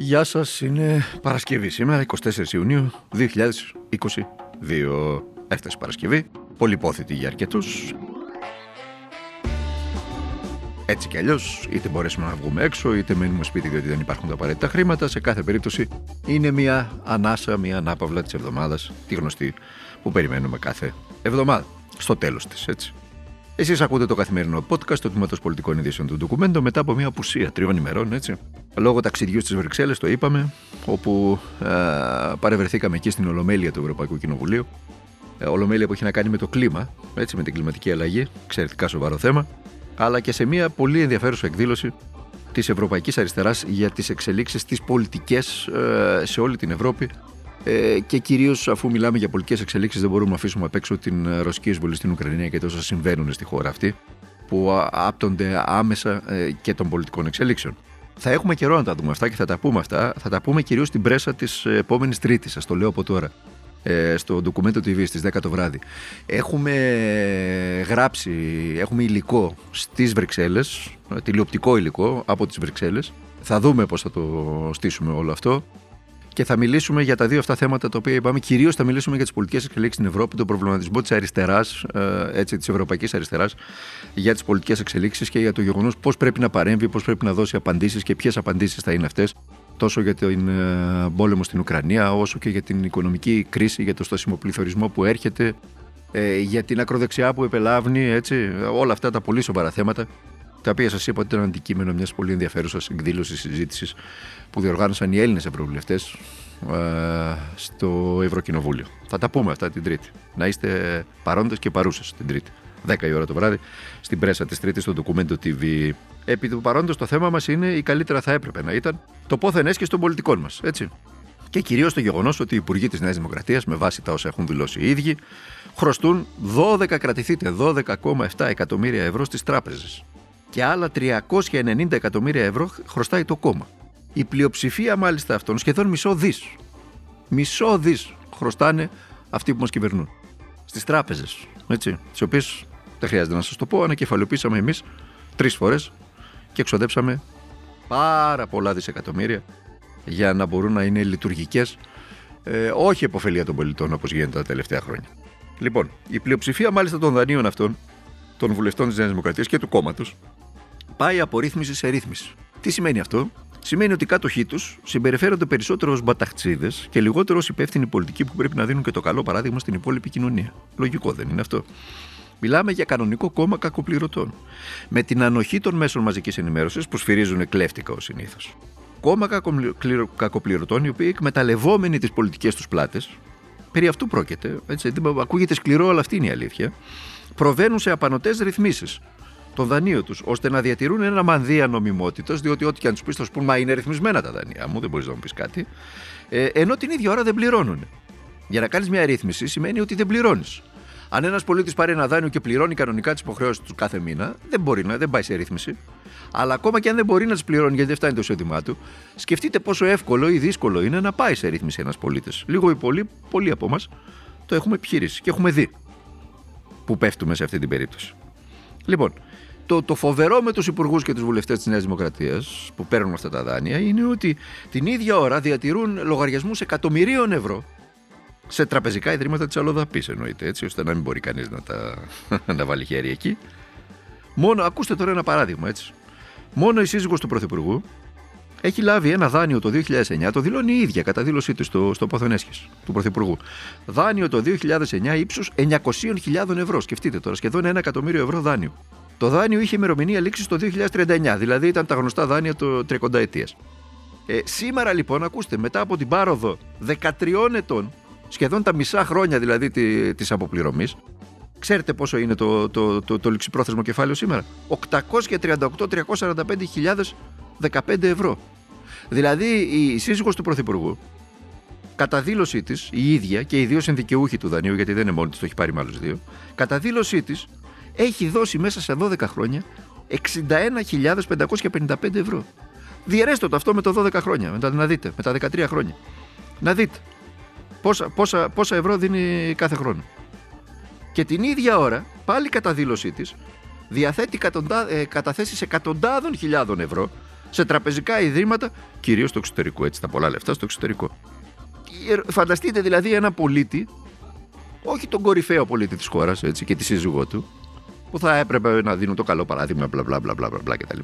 Γεια σας, είναι Παρασκευή σήμερα, 24 Ιουνίου 2022. Έφτασε Παρασκευή, πολυπόθητη για αρκετούς. Έτσι κι αλλιώς, είτε μπορέσουμε να βγούμε έξω, είτε μένουμε σπίτι διότι δεν υπάρχουν τα απαραίτητα χρήματα. Σε κάθε περίπτωση είναι μια ανάσα, μια ανάπαυλα της εβδομάδας, τη γνωστή που περιμένουμε κάθε εβδομάδα. Στο τέλος της, έτσι. Εσείς ακούτε το καθημερινό podcast του Τμήματος Πολιτικών Ειδήσεων του Ντοκουμέντο μετά από μια απουσία τριών ημερών, έτσι. Λόγω ταξιδιού στις Βρυξέλλες, το είπαμε, όπου ε, παρευρεθήκαμε εκεί στην Ολομέλεια του Ευρωπαϊκού Κοινοβουλίου. Ε, Ολομέλεια που έχει να κάνει με το κλίμα, έτσι, με την κλιματική αλλαγή, εξαιρετικά σοβαρό θέμα, αλλά και σε μια πολύ ενδιαφέρουσα εκδήλωση της Ευρωπαϊκής Αριστεράς για τις εξελίξεις τη πολιτικές ε, σε όλη την Ευρώπη ε, και κυρίως αφού μιλάμε για πολιτικές εξελίξεις, δεν μπορούμε να αφήσουμε απ' έξω την ε, ρωσική εισβολή στην Ουκρανία και τόσα συμβαίνουν στη χώρα αυτή, που άπτονται άμεσα ε, και των πολιτικών εξελίξεων. Θα έχουμε καιρό να τα δούμε αυτά και θα τα πούμε αυτά. Θα τα πούμε κυρίως στην πρέσα της επόμενης Τρίτης, σας το λέω από τώρα. Στο Documento TV στις 10 το βράδυ. Έχουμε γράψει, έχουμε υλικό στις Βρυξέλλες, τηλεοπτικό υλικό από τις Βρυξέλλες. Θα δούμε πώς θα το στήσουμε όλο αυτό και θα μιλήσουμε για τα δύο αυτά θέματα τα οποία είπαμε. Κυρίως θα μιλήσουμε για τις πολιτικές εξελίξεις στην Ευρώπη, τον προβληματισμό της αριστεράς, ε, της ευρωπαϊκής αριστεράς, για τις πολιτικές εξελίξεις και για το γεγονός πώς πρέπει να παρέμβει, πώς πρέπει να δώσει απαντήσεις και ποιες απαντήσεις θα είναι αυτές τόσο για τον ε, πόλεμο στην Ουκρανία, όσο και για την οικονομική κρίση, για το στασιμοπληθωρισμό που έρχεται, ε, για την ακροδεξιά που επελάβνει, έτσι, όλα αυτά τα πολύ σοβαρά θέματα τα οποία σας είπα ότι ήταν αντικείμενο μιας πολύ ενδιαφέρουσας εκδήλωσης συζήτησης που διοργάνωσαν οι Έλληνες Ευρωβουλευτές ε, στο Ευρωκοινοβούλιο. Θα τα πούμε αυτά την Τρίτη. Να είστε παρόντες και παρούσες την Τρίτη. 10 η ώρα το βράδυ στην πρέσα της Τρίτης στο Documento TV. Επί του παρόντος το θέμα μας είναι ή καλύτερα θα έπρεπε να ήταν το πόθεν έσχεση των πολιτικών μας. Έτσι. Και κυρίως το γεγονός ότι οι υπουργοί της Νέας Δημοκρατίας, με βάση τα όσα έχουν δηλώσει οι ίδιοι, χρωστούν 12, κρατηθείτε, 12,7 εκατομμύρια ευρώ στις τράπεζες και άλλα 390 εκατομμύρια ευρώ χρωστάει το κόμμα. Η πλειοψηφία μάλιστα αυτών, σχεδόν μισό δις. Μισό δις χρωστάνε αυτοί που μας κυβερνούν. Στις τράπεζες. Έτσι. Τις οποίες δεν χρειάζεται να σας το πω, ανακεφαλαιοποίησαμε εμείς τρεις φορές και εξοδέψαμε πάρα πολλά δισεκατομμύρια για να μπορούν να είναι λειτουργικές, ε, όχι επωφελία των πολιτών όπως γίνεται τα τελευταία χρόνια. Λοιπόν, η πλειοψηφία μάλιστα των δανείων αυτών, των βουλευτών της Νέας Δημοκρατίας και του κόμματος, πάει από ρύθμιση σε ρύθμιση. Τι σημαίνει αυτό, Σημαίνει ότι οι κάτοχοί τους συμπεριφέρονται περισσότερο ως μπαταχτσίδες και λιγότερο ως υπεύθυνοι πολιτικοί που πρέπει να δίνουν και το καλό παράδειγμα στην υπόλοιπη κοινωνία. Λογικό δεν είναι αυτό; Μιλάμε για κανονικό κόμμα κακοπληρωτών. Με την ανοχή των μέσων μαζικής ενημέρωσης που σφυρίζουν κλέφτικα ως συνήθως. Κόμμα κακοπληρωτών οι οποίοι εκμεταλλευόμενοι τις πολιτικές τους πλάτες, περί αυτού πρόκειται, έτσι, ακούγεται σκληρό, αλλά αυτή είναι η αλήθεια, προβαίνουν σε απανοτές ρυθμίσεις το δανείο τους, ώστε να διατηρούν ένα μανδύα νομιμότητας, διότι ό,τι και αν τους πεις, θα σου πούν Μα είναι ρυθμισμένα τα δανεία μου, δεν μπορείς να μου πεις κάτι. Ε, ενώ την ίδια ώρα δεν πληρώνουν. Για να κάνεις μια ρύθμιση σημαίνει ότι δεν πληρώνεις. Αν ένας πολίτης πάρει ένα δάνειο και πληρώνει κανονικά τις υποχρεώσεις του κάθε μήνα, δεν μπορεί να, δεν πάει σε ρύθμιση. Αλλά ακόμα και αν δεν μπορεί να τις πληρώνει γιατί δεν φτάνει το εισόδημά του, σκεφτείτε πόσο εύκολο ή δύσκολο είναι να πάει σε ρύθμιση ένας πολίτης. Λίγο ή πολύ, πολλοί από εμά το έχουμε επιχειρήσει και έχουμε δει που πέφτουμε σε αυτή την περίπτωση. Λοιπόν, το, το φοβερό με τους υπουργούς και τους βουλευτές της Νέας Δημοκρατίας που παίρνουν αυτά τα δάνεια είναι ότι την ίδια ώρα διατηρούν λογαριασμούς εκατομμυρίων ευρώ σε τραπεζικά ιδρύματα της Αλοδαπή, εννοείται έτσι, ώστε να μην μπορεί κανείς να τα να βάλει χέρι εκεί. Μόνο, ακούστε τώρα ένα παράδειγμα έτσι. Μόνο η σύζυγος του Πρωθυπουργού έχει λάβει ένα δάνειο το 2009, το δηλώνει η ίδια κατά δήλωσή του στο, στο του Πρωθυπουργού. Δάνειο το 2009 ύψους 900.000 ευρώ. Σκεφτείτε τώρα, σχεδόν ένα εκατομμύριο ευρώ δάνειο. Το δάνειο είχε ημερομηνία λήξης το 2039, δηλαδή ήταν τα γνωστά δάνεια το 30 ετίας. Ε, σήμερα λοιπόν, ακούστε, μετά από την πάροδο 13 ετών, σχεδόν τα μισά χρόνια δηλαδή τη αποπληρωμής, ξέρετε πόσο είναι το, το, το, το ληξιπρόθεσμο κεφάλαιο σήμερα; 838.305.015 ευρώ. Δηλαδή η σύζυγος του Πρωθυπουργού κατά δήλωσή της, η ίδια και οι δύο συνδικαιούχοι του δανείου, γιατί δεν είναι μόνη της, το έχει πάρει με άλλους δύο, κατά δήλωσή της έχει δώσει μέσα σε 12 χρόνια 61.555 ευρώ. Διαιρέστε το αυτό με το 12 χρόνια, μετά να δείτε, με τα 13 χρόνια. Να δείτε πόσα, πόσα, πόσα ευρώ δίνει κάθε χρόνο. Και την ίδια ώρα, πάλι κατά δήλωσή της, διαθέτει καταθέσεις εκατοντάδων χιλιάδων ευρώ σε τραπεζικά ιδρύματα, κυρίως στο εξωτερικό. Έτσι, τα πολλά λεφτά στο εξωτερικό. Φανταστείτε δηλαδή ένα πολίτη, όχι τον κορυφαίο πολίτη της χώρας και τη σύζυγό του, που θα έπρεπε να δίνουν το καλό παράδειγμα, μπλα μπλα μπλα μπλα, μπλα κτλ.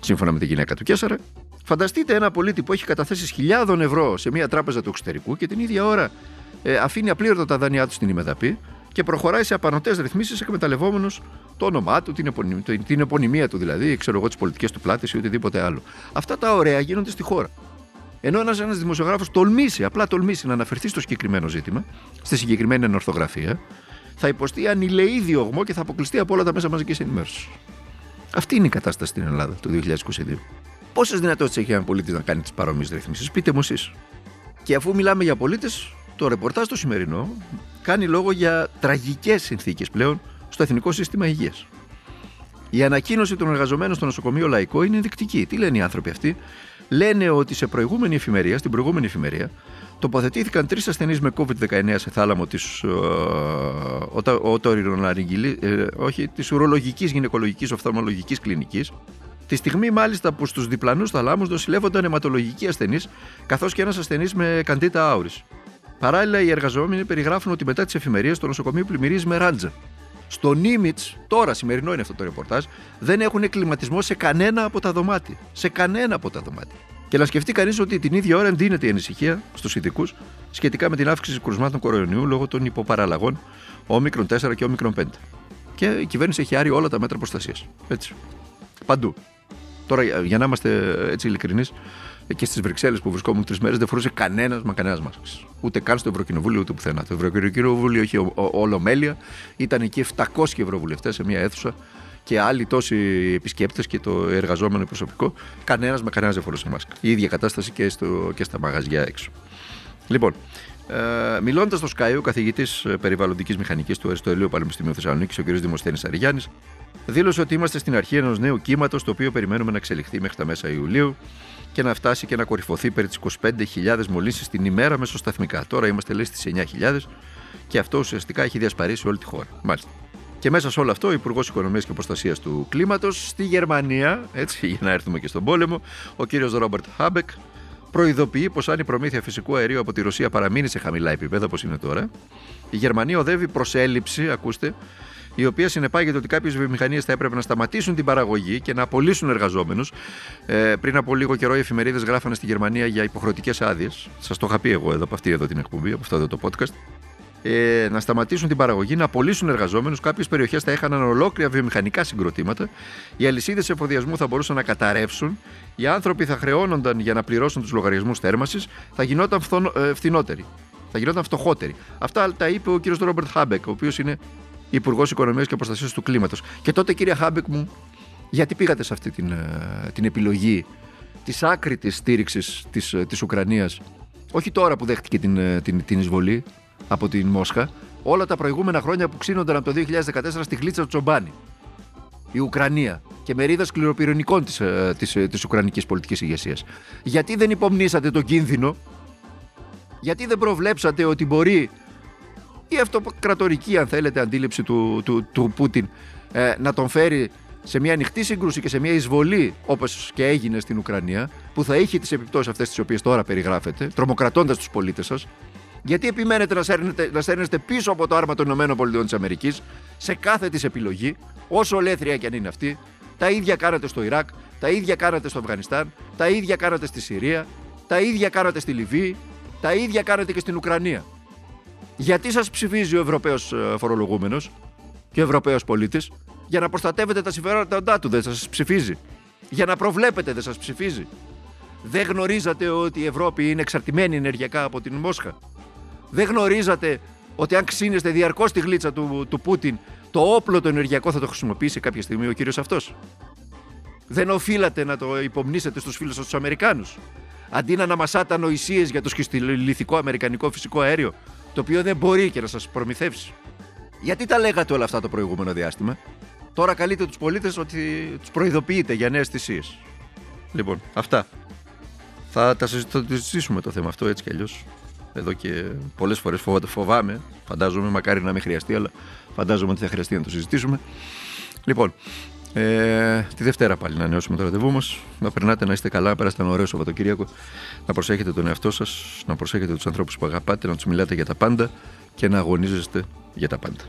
Σύμφωνα με τη γυναίκα του Κέσσαρα. Φανταστείτε ένα πολίτη που έχει καταθέσει χιλιάδων ευρώ σε μια τράπεζα του εξωτερικού και την ίδια ώρα ε, αφήνει απλήρωτα τα δάνειά του στην ημεδαπή και προχωράει σε απανοτές ρυθμίσεις εκμεταλλευόμενος το όνομά του, την, επωνυμία, την επωνυμία του δηλαδή, ξέρω εγώ, τις πολιτικές του πλάτες ή οτιδήποτε άλλο. Αυτά τα ωραία γίνονται στη χώρα. Ενώ ένας ένας δημοσιογράφος τολμήσει, απλά τολμήσει να αναφερθεί στο συγκεκριμένο ζήτημα, στη συγκεκριμένη ενορθογραφία, θα υποστεί ανηλεή διωγμό και θα αποκλειστεί από όλα τα μέσα μαζικής ενημέρωσης. Αυτή είναι η κατάσταση στην Ελλάδα το 2022. Πόσες δυνατότητες έχει ένα πολίτης να κάνει τις παρόμοιες ρυθμίσεις, πείτε μου εσείς. Και αφού μιλάμε για πολίτες, το ρεπορτάζ το σημερινό κάνει λόγο για τραγικές συνθήκες πλέον στο εθνικό σύστημα υγείας. Η ανακοίνωση των εργαζομένων στο νοσοκομείο Λαϊκό είναι ενδεικτική. Τι λένε οι άνθρωποι αυτοί, λένε ότι σε προηγούμενη εφημερία, στην προηγούμενη εφημερία, τοποθετήθηκαν τρεις ασθενείς με COVID-19 σε θάλαμο της ε, όχι, της ουρολογικής γυναικολογικής οφθαλμολογικής κλινικής Τη στιγμή μάλιστα που στους διπλανούς θαλάμους νοσηλεύονταν αιματολογικοί ασθενείς, καθώς και ένας ασθενής με καντίτα άουρης. Παράλληλα, οι εργαζόμενοι περιγράφουν ότι μετά τις εφημερίες το νοσοκομείο πλημμυρίζει με ράντζα. Στο Νίμιτς, τώρα σημερινό είναι αυτό το ρεπορτάζ, δεν έχουν κλιματισμό σε κανένα από τα δωμάτια. Σε κανένα από τα δωμάτια. Και να σκεφτεί κανείς ότι την ίδια ώρα εντείνεται η ανησυχία στους ειδικούς σχετικά με την αύξηση κρουσμάτων κορονοϊού λόγω των υποπαραλλαγών όμικρον 4 και όμικρον 5. Και η κυβέρνηση έχει άρει όλα τα μέτρα προστασίας. Έτσι. Παντού. Τώρα, για να είμαστε έτσι ειλικρινείς, και στις Βρυξέλλες που βρισκόμουν τρεις μέρες δεν φορούσε κανένας μα κανένας μα. Ούτε καν στο Ευρωκοινοβούλιο ούτε πουθενά. Το Ευρωκοινοβούλιο είχε όλο μέλεια. Ήταν εκεί 700 ευρωβουλευτές σε μια αίθουσα και άλλοι τόσοι επισκέπτες και το εργαζόμενο προσωπικό. Κανένας με κανένας δεν φορούσε μάσκα. Η ίδια κατάσταση και, στο, και στα μαγαζιά έξω. Λοιπόν, ε, μιλώντας στο Sky, ο καθηγητής περιβαλλοντικής μηχανικής του Αριστοτελείου Πανεπιστημίου Θεσσαλονίκης, ο κ. Δημοσθένης Αριγιάννη, δήλωσε ότι είμαστε στην αρχή ενός νέου κύματος, το οποίο περιμένουμε να εξελιχθεί μέχρι τα μέσα Ιουλίου και να φτάσει και να κορυφωθεί περί τις 25.000 μολύσεις την ημέρα μεσοσταθμικά. Τώρα είμαστε λέει στις 9.000 και αυτό ουσιαστικά έχει διασπαρίσει όλη τη χώρα. Μάλιστα. Και μέσα σε όλο αυτό, ο Υπουργός Οικονομίας και Προστασίας του Κλίματος στη Γερμανία, έτσι για να έρθουμε και στον πόλεμο, ο κύριος Ρόμπερτ Χάμπεκ, προειδοποιεί πως αν η προμήθεια φυσικού αερίου από τη Ρωσία παραμείνει σε χαμηλά επίπεδα όπως είναι τώρα, η Γερμανία οδεύει προς έλλειψη, ακούστε, η οποία συνεπάγεται ότι κάποιες βιομηχανίες θα έπρεπε να σταματήσουν την παραγωγή και να απολύσουν εργαζόμενους. Ε, πριν από λίγο καιρό, οι εφημερίδες γράφανε στη Γερμανία για υποχρεωτικές άδειες. Σας το είχα πει εγώ εδώ από αυτή εδώ την εκπομπή, από αυτό εδώ το podcast. Ε, να σταματήσουν την παραγωγή, να απολύσουν εργαζόμενους. Κάποιες περιοχές θα έχαναν ολόκληρα βιομηχανικά συγκροτήματα. Οι αλυσίδες εφοδιασμού θα μπορούσαν να καταρρεύσουν. Οι άνθρωποι θα χρεώνονταν για να πληρώσουν τους λογαριασμούς θέρμανσης. Θα γινόταν ε, φθηνότεροι. Θα γινόταν φτωχότεροι. Αυτά τα είπε ο κ. Ρόμπερτ Χάμπεκ, ο οποίος είναι Υπουργός Οικονομίας και Προστασίας του Κλίματος. Και τότε, κύριε Χάμπεκ μου, γιατί πήγατε σε αυτή την, ε, την επιλογή της άκρητης στήριξης της της ε, Ουκρανίας, όχι τώρα που δέχτηκε την, ε, την, την εισβολή από την Μόσχα, όλα τα προηγούμενα χρόνια που ξύνονταν από το 2014 στη γλίτσα του Τσομπάνη. Η Ουκρανία και μερίδα σκληροπυρηνικών της της, της Ουκρανικής πολιτικής ηγεσίας. Γιατί δεν υπομνήσατε τον κίνδυνο, γιατί δεν προβλέψατε ότι μπορεί η αυτοκρατορική αν θέλετε αντίληψη του, του, του Πούτιν ε, να τον φέρει σε μια ανοιχτή σύγκρουση και σε μια εισβολή όπως και έγινε στην Ουκρανία που θα έχει τις επιπτώσεις αυτές τις οποίες τώρα περιγράφετε τρομοκρατώντας τους πολίτες σας; Γιατί επιμένετε να σέρνετε, να σέρνεστε πίσω από το άρμα των ΗΠΑ σε κάθε της επιλογή, όσο ολέθρια και αν είναι αυτή. Τα ίδια κάνατε στο Ιράκ, τα ίδια κάνατε στο Αφγανιστάν, τα ίδια κάνατε στη Συρία, τα ίδια κάνατε στη Λιβύη, τα ίδια κάνατε και στην Ουκρανία. Γιατί σας ψηφίζει ο Ευρωπαίος ε, φορολογούμενος και ο Ευρωπαίος πολίτης; Για να προστατεύετε τα συμφέροντά του δεν σας ψηφίζει. Για να προβλέπετε δεν σας ψηφίζει. Δεν γνωρίζατε ότι η Ευρώπη είναι εξαρτημένη ενεργειακά από την Μόσχα; Δεν γνωρίζατε ότι αν ξύνεστε διαρκώς τη γλίτσα του, του Πούτιν, το όπλο το ενεργειακό θα το χρησιμοποιήσει κάποια στιγμή ο κύριος αυτός; Δεν οφείλατε να το υπομνήσετε στους φίλους σας τους Αμερικάνους; Αντί να αναμασάτε ανοησίες για το σχιστηλιθικό αμερικανικό φυσικό αέριο, το οποίο δεν μπορεί και να σας προμηθεύσει; Γιατί τα λέγατε όλα αυτά το προηγούμενο διάστημα; Τώρα καλείτε τους πολίτες ότι τους προειδοποιείτε για νέες θυσίες. Λοιπόν, αυτά. Θα τα συζητήσουμε το θέμα αυτό έτσι κι αλλιώς. Εδώ και πολλές φορές φοβάμαι. Φαντάζομαι, μακάρι να μην χρειαστεί, αλλά φαντάζομαι ότι θα χρειαστεί να το συζητήσουμε. Λοιπόν, Ε, τη Δευτέρα πάλι να νεώσουμε το ραντεβού μας. Να περνάτε, να είστε καλά, να περάσετε ένα ωραίο Σαββατοκύριακο. Να προσέχετε τον εαυτό σας, να προσέχετε τους ανθρώπους που αγαπάτε, να τους μιλάτε για τα πάντα και να αγωνίζεστε για τα πάντα.